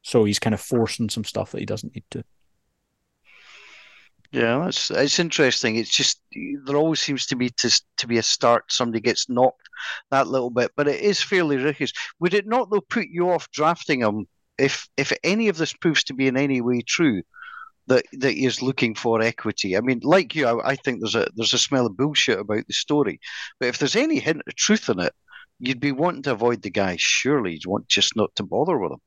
so he's kind of forcing some stuff that he doesn't need to. Yeah, that's it's interesting. It's just there always seems to be to to be a start. Somebody gets knocked that little bit, but it is fairly ridiculous. Would it not though put you off drafting him if if any of this proves to be in any way true? that that he is looking for equity. I mean, like you, I, I think there's a there's a smell of bullshit about the story, but if there's any hint of truth in it, you'd be wanting to avoid the guy. Surely you'd want just not to bother with him.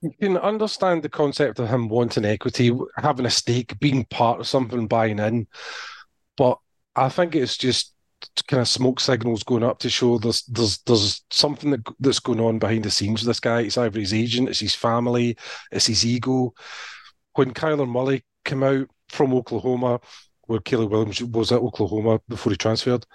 You can understand the concept of him wanting equity, having a stake, being part of something, buying in, but I think it's just kind of smoke signals going up to show there's there's there's something that, that's going on behind the scenes with this guy. It's either his agent, it's his family, it's his ego. When Kyler Murray came out from Oklahoma, where Caleb Williams was at Oklahoma before he transferred,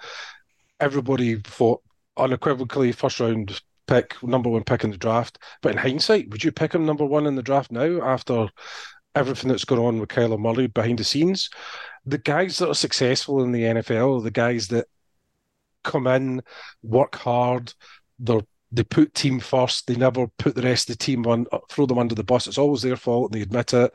everybody thought unequivocally first round pick, number one pick in the draft. But in hindsight, would you pick him number one in the draft now after everything that's going on with Kyler Murray behind the scenes? The guys that are successful in the NFL, the guys that come in, work hard, they they put team first. They never put the rest of the team on, throw them under the bus. It's always their fault, and they admit it.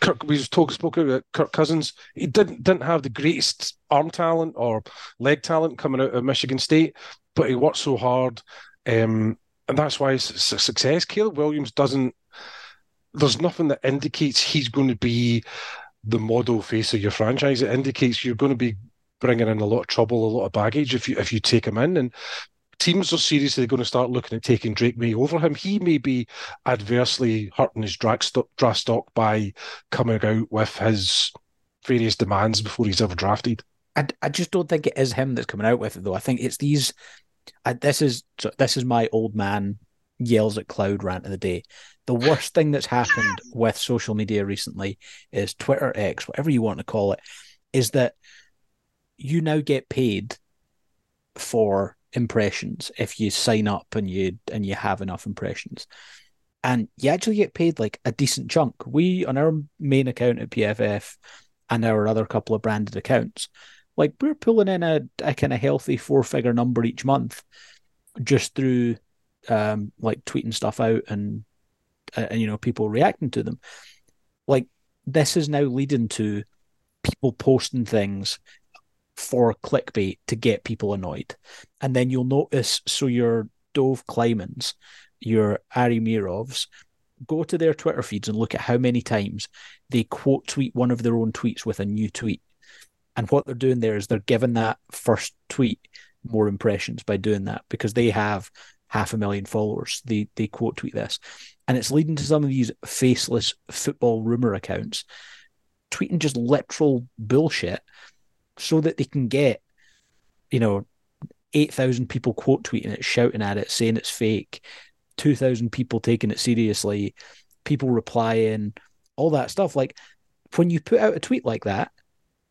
Kirk, we talk, spoke about Kirk Cousins. He didn't didn't have the greatest arm talent or leg talent coming out of Michigan State, but he worked so hard, um, and that's why it's a success. Caleb Williams doesn't. There's nothing that indicates he's going to be the model face of your franchise. It indicates you're going to be bringing in a lot of trouble, a lot of baggage if you if you take him in. And teams are seriously going to start looking at taking Drake Maye over him. He may be adversely hurting his draft stock by coming out with his various demands before he's ever drafted. I, I just don't think it is him that's coming out with it though. I think it's these. I, this is this is my old man yells at cloud rant of the day. The worst thing that's happened with social media recently is Twitter X, whatever you want to call it, is that you now get paid for impressions if you sign up and you and you have enough impressions and you actually get paid like a decent chunk we on our main account at pff and our other couple of branded accounts like we're pulling in a, a kind of healthy four figure number each month just through um like tweeting stuff out and uh, and you know people reacting to them like this is now leading to people posting things for clickbait to get people annoyed. And then you'll notice, so your Dov Kleimans, your Ari Meirovs, go to their Twitter feeds and look at how many times they quote tweet one of their own tweets with a new tweet. And what they're doing there is they're giving that first tweet more impressions by doing that because they have half a million followers. They they quote tweet this. And it's leading to some of these faceless football rumor accounts tweeting just literal bullshit so that they can get, you know, 8,000 people quote tweeting it, shouting at it, saying it's fake, 2,000 people taking it seriously, people replying, all that stuff. Like when you put out a tweet like that,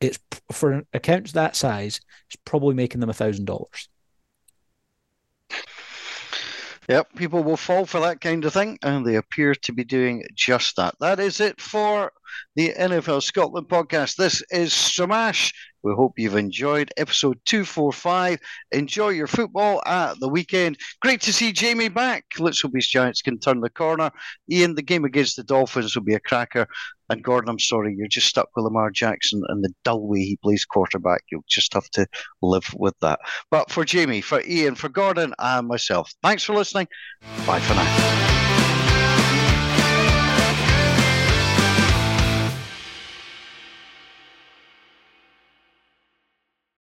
it's for accounts that size, it's probably making them a thousand dollars. Yep, people will fall for that kind of thing, and they appear to be doing just that. That is it for the NFL Scotland podcast. This is Stramash. We hope you've enjoyed episode 245. Enjoy your football at the weekend. Great to see Jamie back. Let's hope his Giants can turn the corner. Ian, the game against the Dolphins will be a cracker. And Gordon, I'm sorry, you're just stuck with Lamar Jackson and the dull way he plays quarterback. You'll just have to live with that. But for Jamie, for Ian, for Gordon, and myself, thanks for listening. Bye for now.